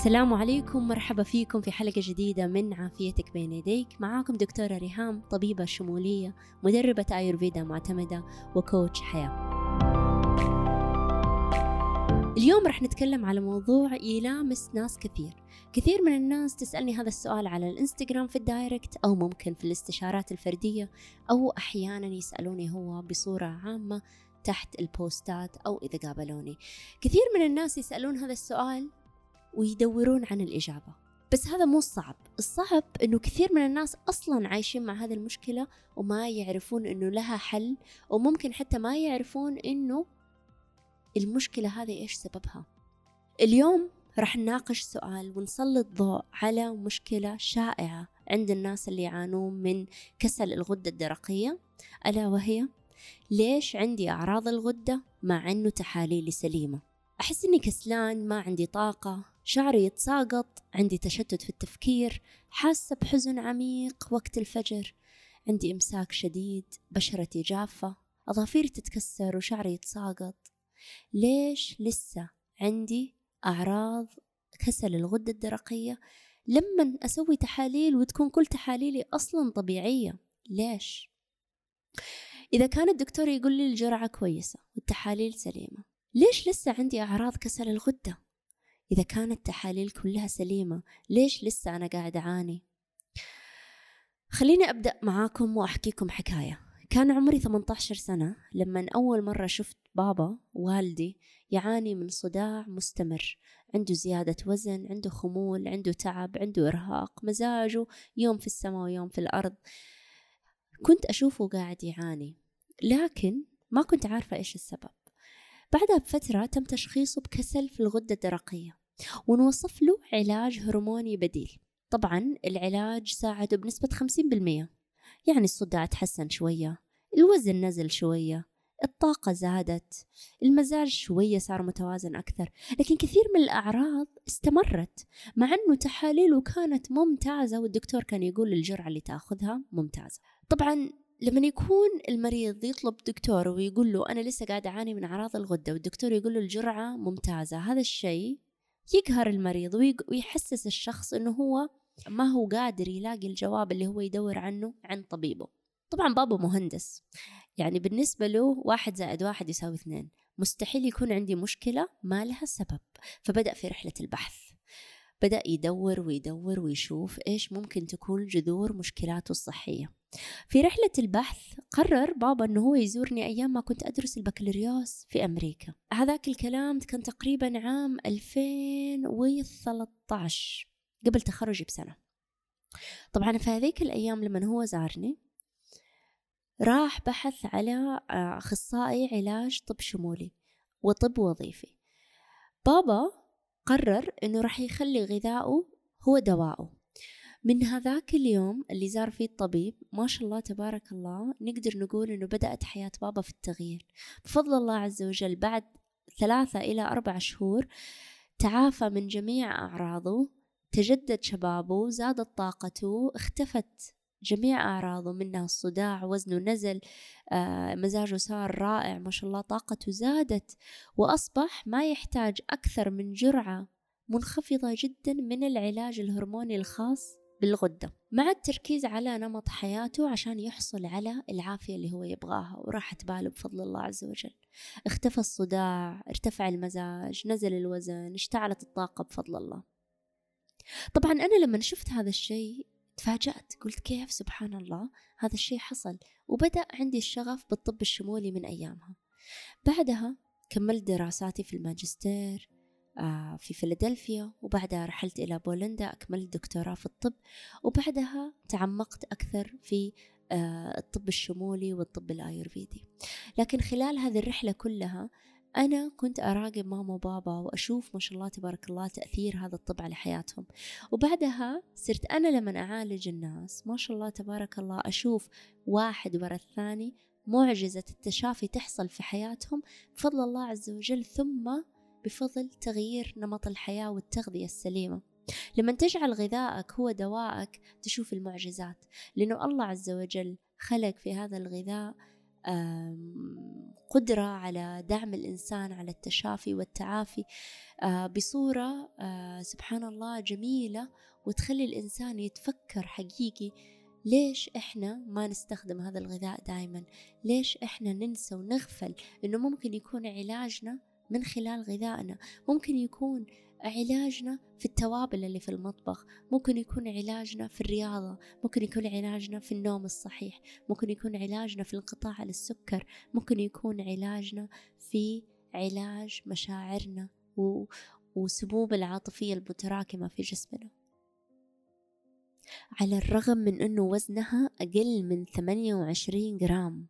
السلام عليكم مرحبا فيكم في حلقة جديدة من عافيتك بين يديك. معاكم دكتورة ريهام طبيبة شمولية مدربة آيورفيدا معتمدة وكوتش حياة. اليوم رح نتكلم على موضوع يلامس ناس كثير. كثير من الناس تسألني هذا السؤال على الإنستغرام في الدايركت أو ممكن في الاستشارات الفردية أو أحيانا يسألوني هو بصورة عامة تحت البوستات أو إذا قابلوني. كثير من الناس يسألون هذا السؤال ويدورون عن الإجابة. بس هذا مو الصعب. الصعب أنه كثير من الناس أصلا عايشين مع هذه المشكلة وما يعرفون أنه لها حل وممكن حتى ما يعرفون أنه المشكلة هذه إيش سببها. اليوم راح نناقش سؤال ونسلط ضوء على مشكلة شائعة عند الناس اللي يعانون من كسل الغدة الدرقية ألا وهي ليش عندي أعراض الغدة مع أنه تحاليلي سليمة؟ أحس إني كسلان ما عندي طاقة شعري يتساقط عندي تشتت في التفكير حاسة بحزن عميق وقت الفجر عندي إمساك شديد بشرتي جافة أظافيري تتكسر وشعري يتساقط ليش لسه عندي أعراض كسل الغدة الدرقية لما أسوي تحاليل وتكون كل تحاليلي أصلا طبيعية ليش؟ إذا كان الدكتور يقول لي الجرعة كويسة والتحاليل سليمة ليش لسه عندي أعراض كسل الغدة؟ إذا كانت التحاليل كلها سليمة ليش لسه أنا قاعد أعاني؟ خليني أبدأ معاكم وأحكيكم حكاية. كان عمري 18 سنة لما أول مرة شفت بابا والدي يعاني من صداع مستمر. عنده زيادة وزن عنده خمول عنده تعب عنده إرهاق مزاجه يوم في السماء ويوم في الأرض. كنت أشوفه قاعد يعاني لكن ما كنت عارفة إيش السبب. بعدها بفترة تم تشخيصه بكسل في الغدة الدرقية. ونوصف له علاج هرموني بديل. طبعا العلاج ساعده بنسبة 50% يعني الصداع تحسن شوية الوزن نزل شوية الطاقة زادت المزاج شوية صار متوازن أكثر. لكن كثير من الأعراض استمرت مع أنه تحاليله كانت ممتازة والدكتور كان يقول الجرعة اللي تأخذها ممتازة. طبعا لما يكون المريض يطلب دكتور ويقول له أنا لسه قاعد أعاني من أعراض الغدة والدكتور يقول له الجرعة ممتازة هذا الشيء يقهر المريض ويحسس الشخص أنه هو ما هو قادر يلاقي الجواب اللي هو يدور عنه عند طبيبه. طبعا بابا مهندس. يعني بالنسبة له واحد زائد واحد يساوي اثنين. مستحيل يكون عندي مشكلة ما لها سبب. فبدأ في رحلة البحث. بدأ يدور ويدور ويشوف إيش ممكن تكون جذور مشكلاته الصحية. في رحلة البحث قرر بابا أنه هو يزورني أيام ما كنت أدرس البكالوريوس في أمريكا. هذاك الكلام كان تقريبا عام 2013 قبل تخرجي بسنة. طبعا في هذيك الأيام لما هو زارني راح بحث على أخصائي علاج طب شمولي وطب وظيفي. بابا قرر أنه راح يخلي غذاؤه هو دواؤه. من هذاك اليوم اللي زار فيه الطبيب ما شاء الله تبارك الله نقدر نقول أنه بدأت حياة بابا في التغيير. بفضل الله عز وجل بعد ثلاثة إلى أربع شهور تعافى من جميع أعراضه تجدد شبابه زادت طاقته اختفت جميع أعراضه منها الصداع وزنه نزل آه، مزاجه صار رائع ما شاء الله طاقته زادت وأصبح ما يحتاج أكثر من جرعة منخفضة جدا من العلاج الهرموني الخاص بالغدة مع التركيز على نمط حياته عشان يحصل على العافية اللي هو يبغاها وراحت باله بفضل الله عز وجل. اختفى الصداع ارتفع المزاج نزل الوزن اشتعلت الطاقة بفضل الله. طبعا أنا لما شفت هذا الشيء تفاجأت قلت كيف سبحان الله هذا الشيء حصل؟ وبدأ عندي الشغف بالطب الشمولي من أيامها. بعدها كملت دراساتي في الماجستير في فيلادلفيا وبعدها رحلت إلى بولندا أكملت دكتوراه في الطب وبعدها تعمقت أكثر في آه، الطب الشمولي والطب الآيورفيدي لكن خلال هذه الرحلة كلها أنا كنت أراقب ماما وبابا وأشوف ما شاء الله تبارك الله تأثير هذا الطب على حياتهم. وبعدها صرت أنا لما أعالج الناس ما شاء الله تبارك الله أشوف واحد ورا الثاني معجزة التشافي تحصل في حياتهم بفضل الله عز وجل ثم بفضل تغيير نمط الحياة والتغذية السليمة. لما تجعل غذائك هو دوائك تشوف المعجزات. لأنه الله عز وجل خلق في هذا الغذاء قدرة على دعم الإنسان على التشافي والتعافي بصورة سبحان الله جميلة. وتخلي الإنسان يتفكر حقيقي ليش إحنا ما نستخدم هذا الغذاء دائما ليش إحنا ننسى ونغفل؟ إنه ممكن يكون علاجنا من خلال غذائنا. ممكن يكون علاجنا في التوابل اللي في المطبخ ممكن يكون علاجنا في الرياضة ممكن يكون علاجنا في النوم الصحيح ممكن يكون علاجنا في الانقطاع عن السكر ممكن يكون علاجنا في علاج مشاعرنا و... وسموم العاطفية المتراكمة في جسمنا. على الرغم من أنه وزنها أقل من 28 جرام.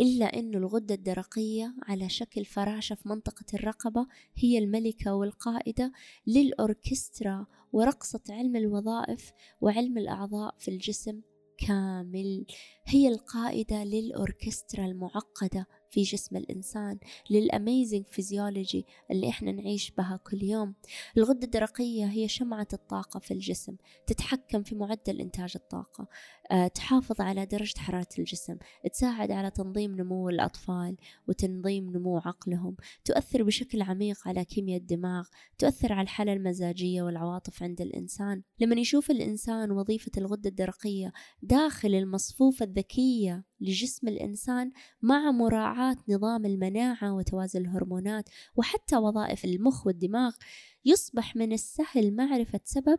إلا أن الغدة الدرقية على شكل فراشة في منطقة الرقبة هي الملكة والقائدة للأوركسترا ورقصة علم الوظائف وعلم الأعضاء في الجسم كامل. هي القائدة للأوركسترا المعقدة. في جسم الإنسان. لل amazing physiology اللي إحنا نعيش بها كل يوم. الغدة الدرقية هي شمعة الطاقة في الجسم تتحكم في معدل إنتاج الطاقة. أه تحافظ على درجة حرارة الجسم تساعد على تنظيم نمو الأطفال وتنظيم نمو عقلهم. تؤثر بشكل عميق على كيمياء الدماغ تؤثر على الحالة المزاجية والعواطف عند الإنسان. لما يشوف الإنسان وظيفة الغدة الدرقية داخل المصفوفة الذكية لجسم الإنسان مع مراعاة نظام المناعة وتوازن الهرمونات وحتى وظائف المخ والدماغ يصبح من السهل معرفة سبب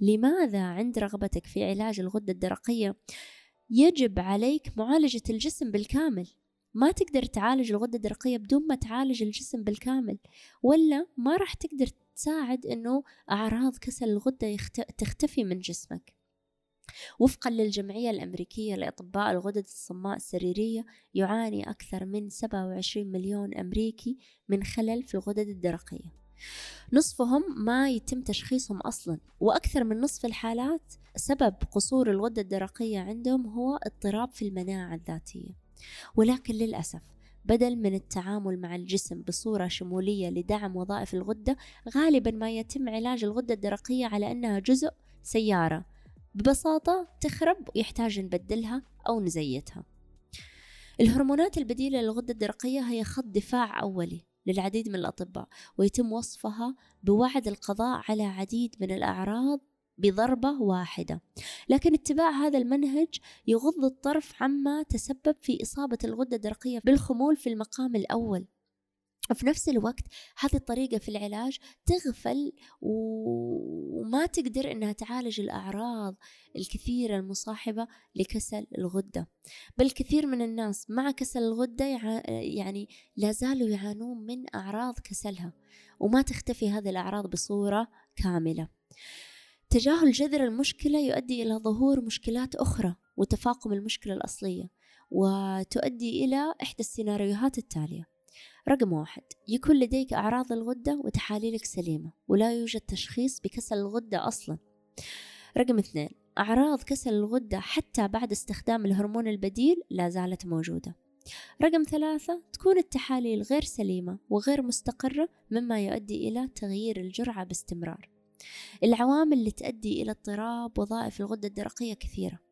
لماذا عند رغبتك في علاج الغدة الدرقية. يجب عليك معالجة الجسم بالكامل. ما تقدر تعالج الغدة الدرقية بدون ما تعالج الجسم بالكامل ولا ما راح تقدر تساعد إنه أعراض كسل الغدة تختفي من جسمك. وفقا للجمعية الأمريكية لأطباء الغدد الصماء السريرية يعاني أكثر من 27 مليون أمريكي من خلل في الغدد الدرقية. نصفهم ما يتم تشخيصهم أصلا وأكثر من نصف الحالات سبب قصور الغدة الدرقية عندهم هو اضطراب في المناعة الذاتية. ولكن للأسف بدل من التعامل مع الجسم بصورة شمولية لدعم وظائف الغدة غالبا ما يتم علاج الغدة الدرقية على أنها جزء سيارة ببساطة تخرب ويحتاج نبدلها أو نزيتها. الهرمونات البديلة للغدة الدرقية هي خط دفاع أولي للعديد من الأطباء ويتم وصفها بوعد القضاء على عديد من الأعراض بضربة واحدة. لكن اتباع هذا المنهج يغض الطرف عما تسبب في إصابة الغدة الدرقية بالخمول في المقام الأول. وفي نفس الوقت هذه الطريقة في العلاج تغفل وما تقدر إنها تعالج الأعراض الكثيرة المصاحبة لكسل الغدة. بل كثير من الناس مع كسل الغدة يعني لا زالوا يعانون من أعراض كسلها وما تختفي هذه الأعراض بصورة كاملة. تجاهل جذر المشكلة يؤدي إلى ظهور مشكلات أخرى وتفاقم المشكلة الأصلية وتؤدي إلى إحدى السيناريوهات التالية. رقم واحد يكون لديك أعراض الغدة وتحاليلك سليمة ولا يوجد تشخيص بكسل الغدة أصلا. رقم اثنين أعراض كسل الغدة حتى بعد استخدام الهرمون البديل لا زالت موجودة. رقم ثلاثة تكون التحاليل غير سليمة وغير مستقرة مما يؤدي إلى تغيير الجرعة باستمرار. العوامل اللي تؤدي إلى اضطراب وظائف الغدة الدرقية كثيرة.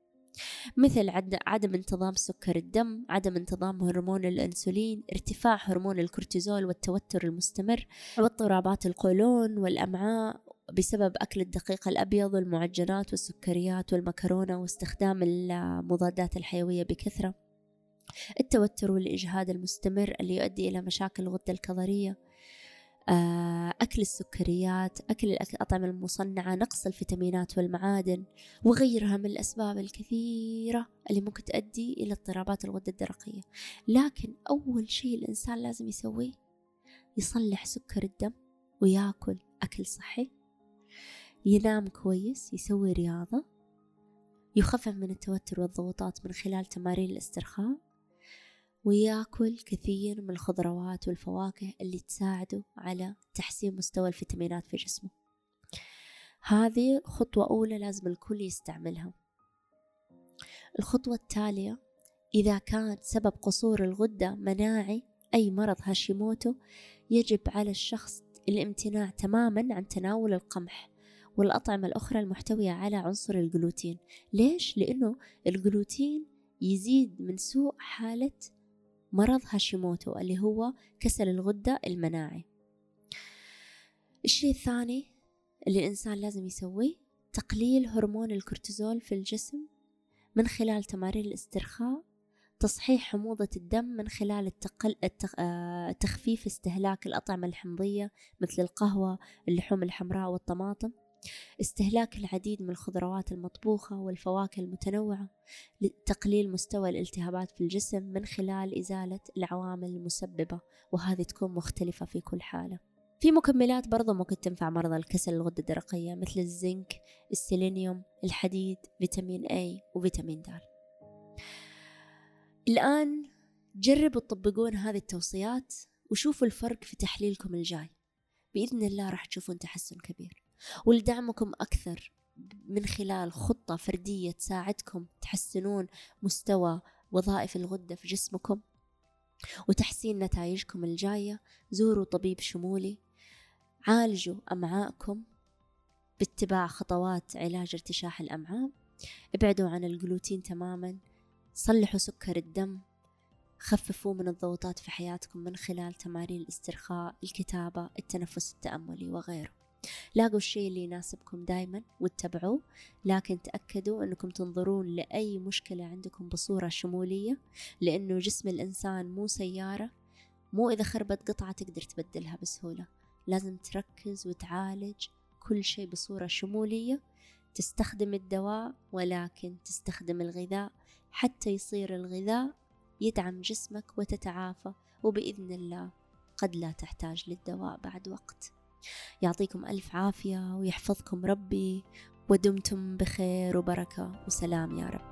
مثل عدم انتظام سكر الدم عدم انتظام هرمون الأنسولين ارتفاع هرمون الكورتيزول والتوتر المستمر واضطرابات القولون والأمعاء بسبب أكل الدقيق الأبيض والمعجنات والسكريات والمكرونة واستخدام المضادات الحيوية بكثرة. التوتر والإجهاد المستمر اللي يؤدي إلى مشاكل الغدة الكظرية. أكل السكريات أكل الأطعمة المصنعة نقص الفيتامينات والمعادن وغيرها من الأسباب الكثيرة اللي ممكن تؤدي إلى اضطرابات الغدة الدرقية. لكن أول شيء الإنسان لازم يسويه يصلح سكر الدم وياكل أكل صحي ينام كويس يسوي رياضة يخفف من التوتر والضغوطات من خلال تمارين الاسترخاء. وياكل كثير من الخضروات والفواكه اللي تساعده على تحسين مستوى الفيتامينات في جسمه. هذه خطوة أولى لازم الكل يستعملها. الخطوة التالية إذا كان سبب قصور الغدة مناعي أي مرض هاشيموتو يجب على الشخص الامتناع تماما عن تناول القمح والأطعمة الأخرى المحتوية على عنصر الجلوتين. ليش؟ لأنه الجلوتين يزيد من سوء حالة مرض هاشيموتو اللي هو كسل الغدة المناعي. الشيء الثاني اللي الإنسان لازم يسويه تقليل هرمون الكورتيزول في الجسم من خلال تمارين الاسترخاء تصحيح حموضة الدم من خلال التقل... التخ... آه، تخفيف استهلاك الأطعمة الحمضية مثل القهوة اللحوم الحمراء والطماطم. استهلاك العديد من الخضروات المطبوخة والفواكه المتنوعة لتقليل مستوى الالتهابات في الجسم من خلال إزالة العوامل المسببة وهذه تكون مختلفة في كل حالة. في مكملات برضو ممكن تنفع مرضى الكسل الغدة الدرقية مثل الزنك السيلينيوم الحديد فيتامين A وفيتامين د. الآن جربوا تطبقون هذه التوصيات وشوفوا الفرق في تحليلكم الجاي. بإذن الله راح تشوفون تحسن كبير. ولدعمكم أكثر من خلال خطة فردية تساعدكم تحسنون مستوى وظائف الغدة في جسمكم وتحسين نتائجكم الجاية. زوروا طبيب شمولي عالجوا أمعاءكم باتباع خطوات علاج ارتشاح الأمعاء. ابعدوا عن الجلوتين تماما صلحوا سكر الدم خففوا من الضغوطات في حياتكم من خلال تمارين الاسترخاء الكتابة التنفس التأملي وغيره. لاقوا الشيء اللي يناسبكم دايما واتبعوه لكن تأكدوا أنكم تنظرون لأي مشكلة عندكم بصورة شمولية لأنه جسم الإنسان مو سيارة مو إذا خربت قطعة تقدر تبدلها بسهولة. لازم تركز وتعالج كل شيء بصورة شمولية تستخدم الدواء ولكن تستخدم الغذاء. حتى يصير الغذاء يدعم جسمك وتتعافى وبإذن الله قد لا تحتاج للدواء بعد وقت. يعطيكم ألف عافية ويحفظكم ربي ودمتم بخير وبركة وسلام يا رب.